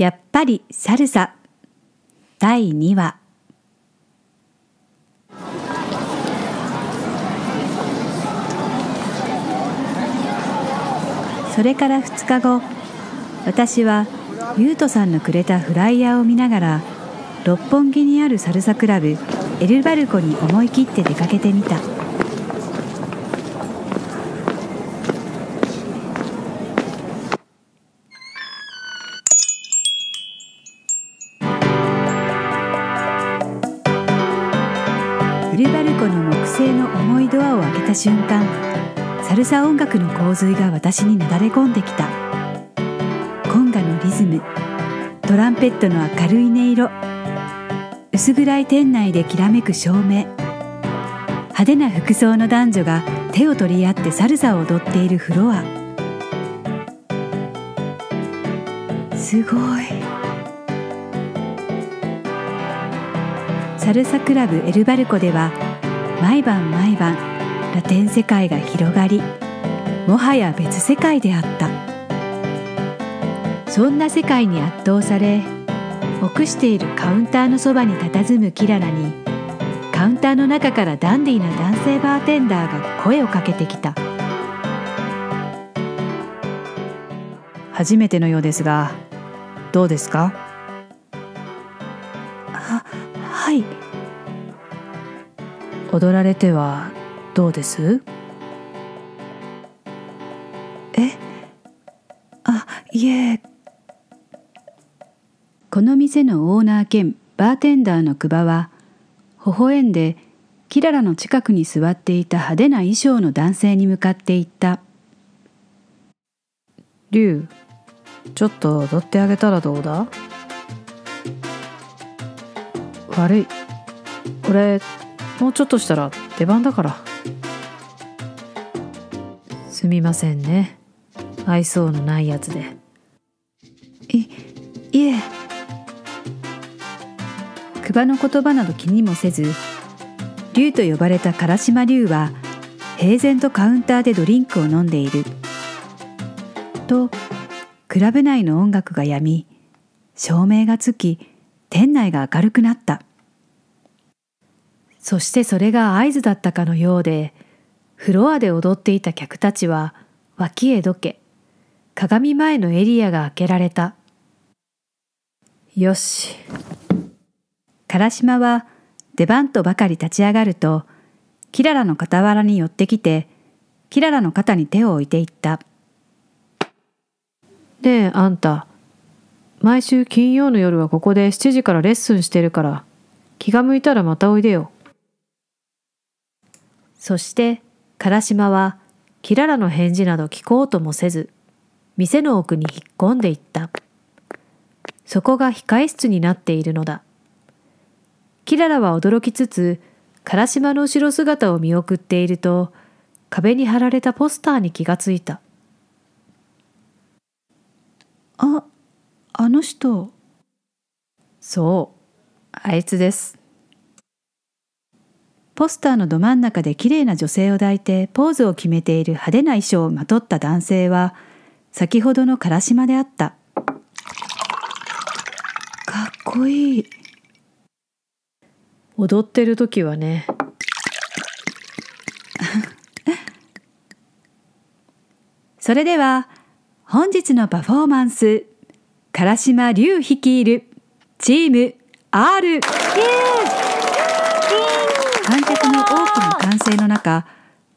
やっぱりサルサ。第2話。それから2日後私はゆうとさんのくれたフライヤーを見ながら六本木にあるサルサクラブエルバルコに思い切って出かけてみた。ルバルコの木製の重いドアを開けた瞬間サルサ音楽の洪水が私になだれ込んできた。コンガのリズムトランペットの明るい音色薄暗い店内できらめく照明派手な服装の男女が手を取り合ってサルサを踊っているフロア。すごい。サルサクラブエルバルコでは毎晩毎晩ラテン世界が広がりもはや別世界であった。そんな世界に圧倒され臆しているカウンターのそばに佇むキララにカウンターの中からダンディーな男性バーテンダーが声をかけてきた。初めてのようですがどうですか？踊られてはどうです？え？あいえ。この店のオーナー兼バーテンダーのクバは微笑んでキララの近くに座っていた派手な衣装の男性に向かって言った「リュウちょっと踊ってあげたらどうだ?」悪い。俺もうちょっとしたら出番だから。すみませんね。愛想のないやつで。いいえ。久場の言葉など気にもせず竜と呼ばれた唐島竜は平然とカウンターでドリンクを飲んでいる。とクラブ内の音楽がやみ照明がつき店内が明るくなった。そしてそれが合図だったかのようでフロアで踊っていた客たちは脇へどけ鏡前のエリアが開けられた。よし。唐島は出番とばかり立ち上がるとキララの傍らに寄ってきてキララの肩に手を置いていった「ねえあんた。毎週金曜の夜はここで7時からレッスンしてるから気が向いたらまたおいでよ」そして唐島はキララの返事など聞こうともせず店の奥に引っ込んでいった。そこが控え室になっているのだ。キララは驚きつつ唐島の後ろ姿を見送っていると壁に貼られたポスターに気がついた。ああの人。そうあいつですポスターのど真ん中で綺麗な女性を抱いてポーズを決めている派手な衣装をまとった男性は先ほどの唐島であった。かっこいい。踊ってる時はね。それでは本日のパフォーマンス唐島龍率いるチーム R 観客の多くの歓声の中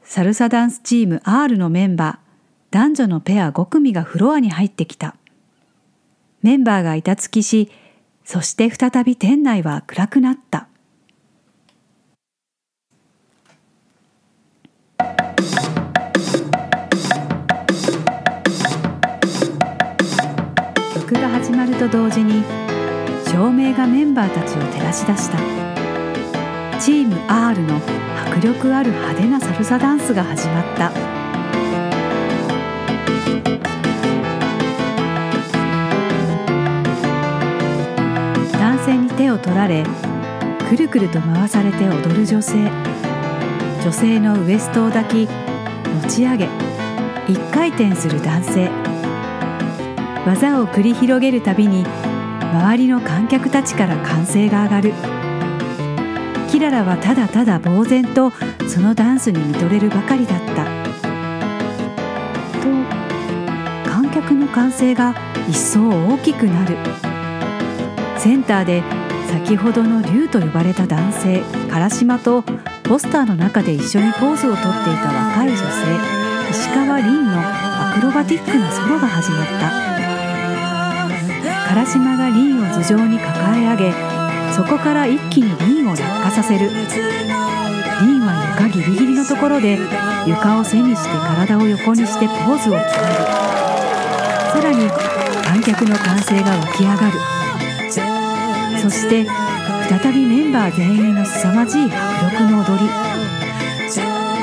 サルサダンスチーム R のメンバー男女のペア5組がフロアに入ってきた。メンバーが板付きしそして再び店内は暗くなった。曲が始まると同時に照明がメンバーたちを照らし出した。チーム R の迫力ある派手なサルサダンスが始まった。男性に手を取られくるくると回されて踊る女性。女性のウエストを抱き持ち上げ一回転する男性。技を繰り広げるたびに周りの観客たちから歓声が上がる。キララはただただ呆然とそのダンスに見とれるばかりだった。と観客の歓声が一層大きくなる。センターで先ほどの竜と呼ばれた男性唐島とポスターの中で一緒にポーズをとっていた若い女性石川凛のアクロバティックなソロが始まった。唐島が凛を頭上に抱え上げそこから一気に凛を落下させる。凛は床ギリギリのところで床を背にして体を横にしてポーズを決める。さらに観客の歓声が湧き上がる。そして再びメンバー全員の凄まじい迫力の踊り。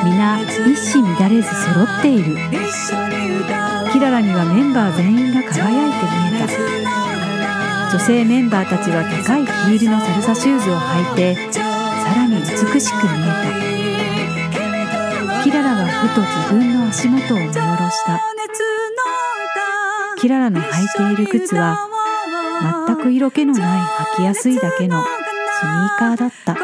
皆一糸乱れず揃っている。キララにはメンバー全員が輝いて見えた。女性メンバーたちは高いヒールのサルサシューズを履いてさらに美しく見えた。キララはふと自分の足元を見下ろした。キララの履いている靴は全く色気のない履きやすいだけのスニーカーだった。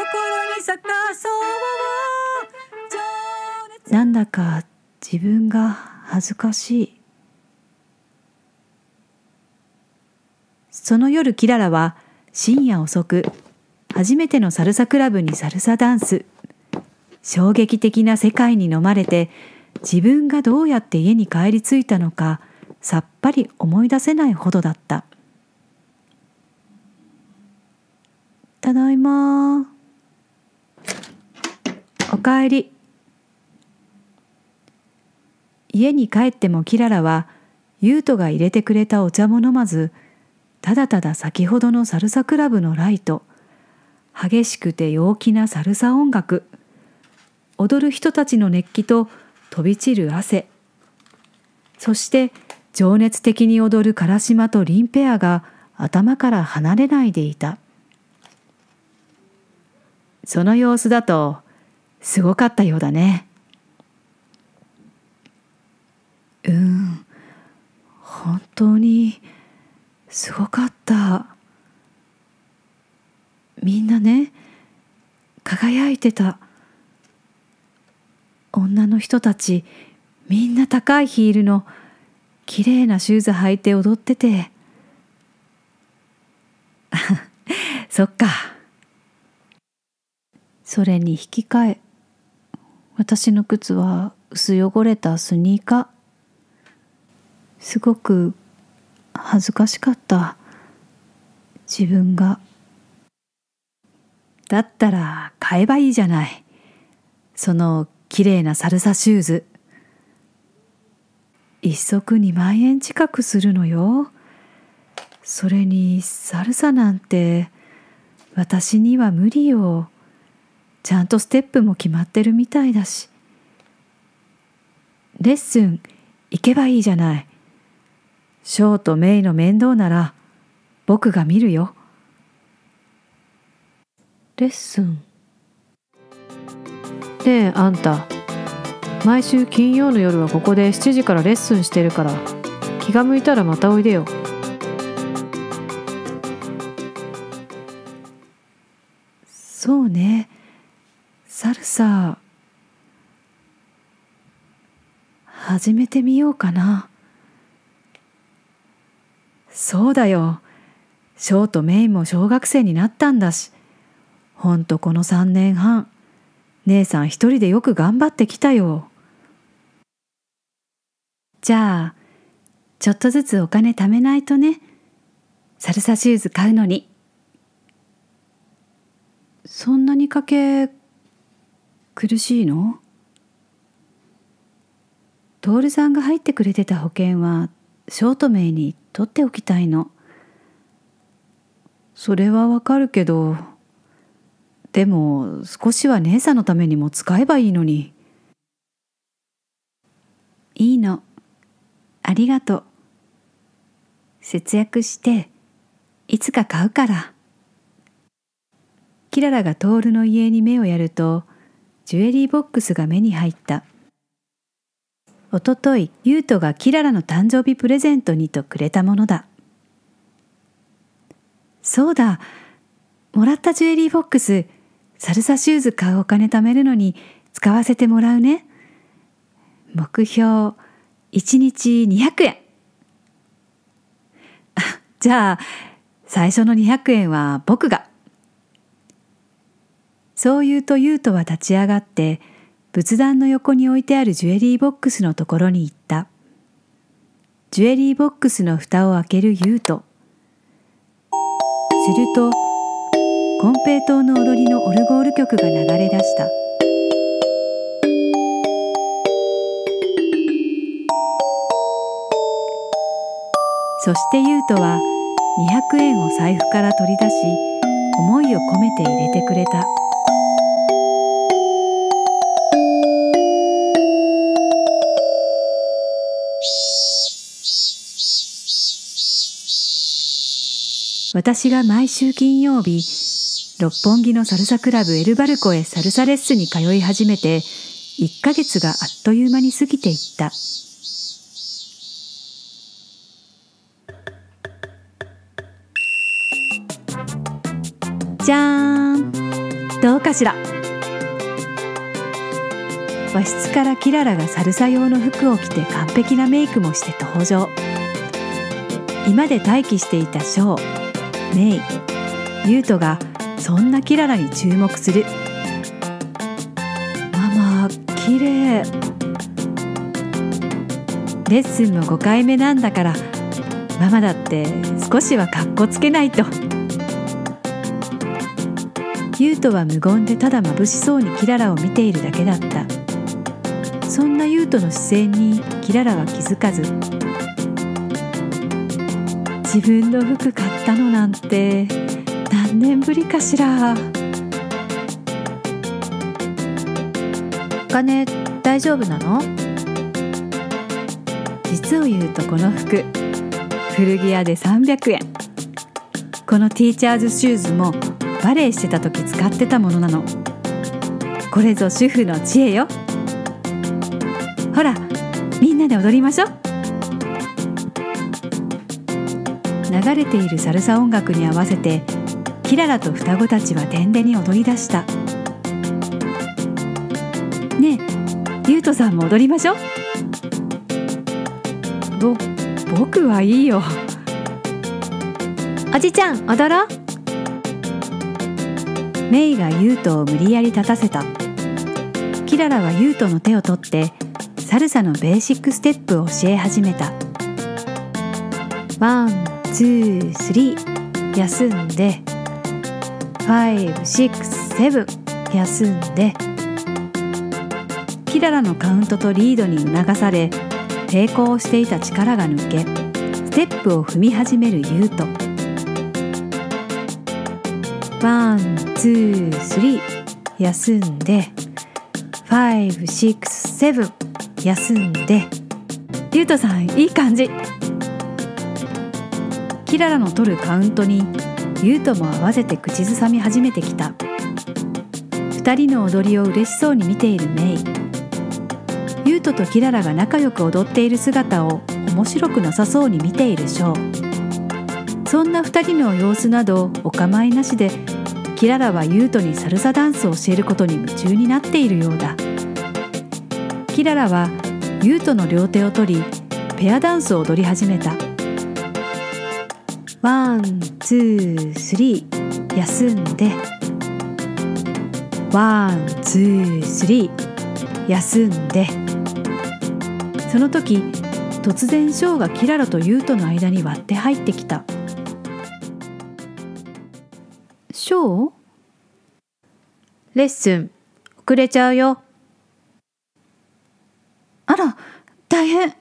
なんだか自分が恥ずかしい。その夜キララは深夜遅く初めてのサルサクラブにサルサダンス。衝撃的な世界に飲まれて自分がどうやって家に帰り着いたのかさっぱり思い出せないほどだった。ただいまおかえり。家に帰ってもキララはユートが入れてくれたお茶も飲まずただただ先ほどのサルサクラブのライト激しくて陽気なサルサ音楽踊る人たちの熱気と飛び散る汗そして情熱的に踊る唐島とリンペアが頭から離れないでいた。その様子だとすごかったようだね。うん、本当にすごかった。みんなね、輝いてた。女の人たち、みんな高いヒールの綺麗なシューズ履いて踊ってて。そっか。それに引き換え私の靴は薄汚れたスニーカーすごく恥ずかしかった。自分が。だったら買えばいいじゃない。そのきれいなサルサシューズ。一足2万円近くするのよ。それにサルサなんて私には無理よ。ちゃんとステップも決まってるみたいだし。レッスン行けばいいじゃない。ショーとメイの面倒なら僕が見るよ。レッスン。ねえあんた毎週金曜の夜はここで7時からレッスンしてるから気が向いたらまたおいでよ。そうね。サルサ始めてみようかなそうだよ。ショーとメイも小学生になったんだし。ほんとこの3年半。姉さん一人でよく頑張ってきたよ。じゃあちょっとずつお金貯めないとね。サルサシューズ買うのに。そんなにかけ苦しいの？徹さんが入ってくれてた保険はショート名に取っておきたいの。それはわかるけどでも少しは姉さんのためにも使えばいいのに。いいの。ありがとう。節約していつか買うから。キララが徹の家に目をやるとジュエリーボックスが目に入った。おととい、ユートがキララの誕生日プレゼントにとくれたものだ。そうだ。もらったジュエリーボックスサルサシューズ買うお金貯めるのに使わせてもらうね。目標1日200円。じゃあ最初の200円は僕が。そう言うと優斗は立ち上がって仏壇の横に置いてあるジュエリーボックスのところに行った。ジュエリーボックスの蓋を開ける優斗すると金平糖の踊りのオルゴール曲が流れ出した。そして優斗は200円を財布から取り出し思いを込めて入れてくれた。私が毎週金曜日六本木のサルサクラブエルバルコへサルサレッスンに通い始めて1ヶ月があっという間に過ぎていった。じゃーん。どうかしら。和室からキララがサルサ用の服を着て完璧なメイクもして登場。居間で待機していたショー。メイユートがそんなキララに注目する。ママ綺麗。レッスンも5回目なんだからママだって少しはかっこつけないと。ユートは無言でただ眩しそうにキララを見ているだけだった。そんなユートの視線にキララは気づかず。自分の服買ったのなんて何年ぶりかしら。お金大丈夫なの？実を言うとこの服古着屋で300円このティーチャーズシューズもバレエしてた時使ってたものなの。これぞ主婦の知恵よ。ほらみんなで踊りましょう流れているサルサ音楽に合わせてキララと双子たちは天でに踊り出した。ねえゆうとさんも踊りましょう。ぼ僕はいいよ。おじちゃん踊ろう。メイがユウトを無理やり立たせた。キララはユウトの手を取ってサルサのベーシックステップを教え始めた。 One two three 休んで five six seven 休んでキララのカウントとリードに促され抵抗していた力が抜けステップを踏み始めるユウトOne two three 休んで five six seven 休んでゆうとさんいい感じキララの取るカウントにゆうとも合わせて口ずさみ始めてきた。二人の踊りを嬉しそうに見ているメイ。ゆうととキララが仲良く踊っている姿を面白くなさそうに見ているショーそんな二人の様子などお構いなしでキララはユートにサルサダンスを教えることに夢中になっているようだ。キララはユートの両手を取りペアダンスを踊り始めた。 One two three 休んで。 One two three 休んで。その時突然ショーがキララとユートの間に割って入ってきた。ショー？レッスン遅れちゃうよ。あら大変。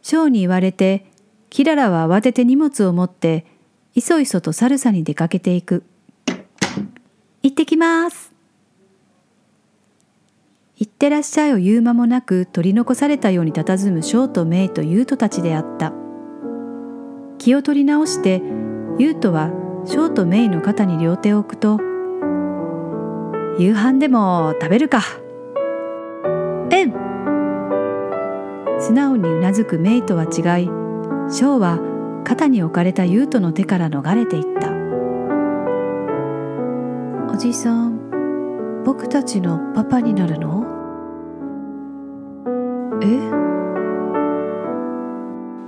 ショーに言われてキララは慌てて荷物を持っていそいそとサルサに出かけていく。行ってきます。行ってらっしゃいを言う間もなく取り残されたように佇むショーとメイとユートたちであった。気を取り直してユートはショーとメイの肩に両手を置くと夕飯でも食べるか。うん素直にうなずくメイとは違いショーは肩に置かれた優斗の手から逃れていった。おじさん僕たちのパパになるの？え？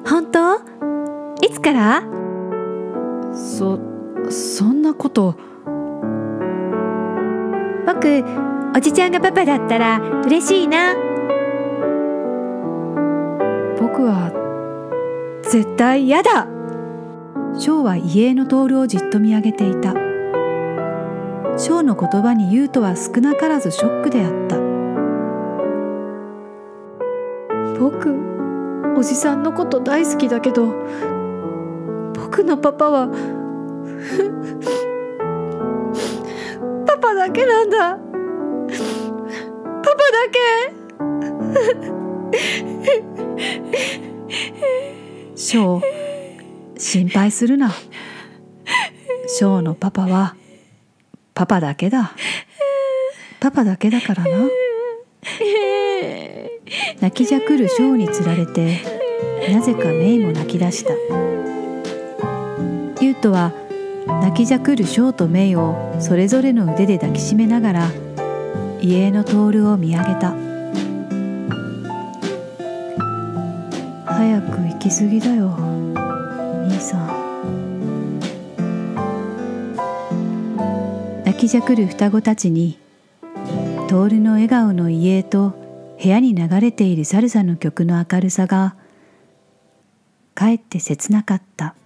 本当？いつから？そそんなこと。僕おじちゃんがパパだったら嬉しいな。僕は絶対嫌だ。翔は家江の徹をじっと見上げていた。翔の言葉に優斗は少なからずショックであった。僕おじさんのこと大好きだけど僕のパパは パパだけなんだ。パパだけ。ショー心配するな。ショーのパパはパパだけだ。パパだけだからな。泣きじゃくるショーにつられてなぜかメイも泣き出した。ユウトは泣きじゃくるショーとメイをそれぞれの腕で抱きしめながら家の徹を見上げた。早くきすぎだよ。兄さん。泣きじゃくる双子たちに徹の笑顔の遺影と部屋に流れているサルサの曲の明るさがかえって切なかった。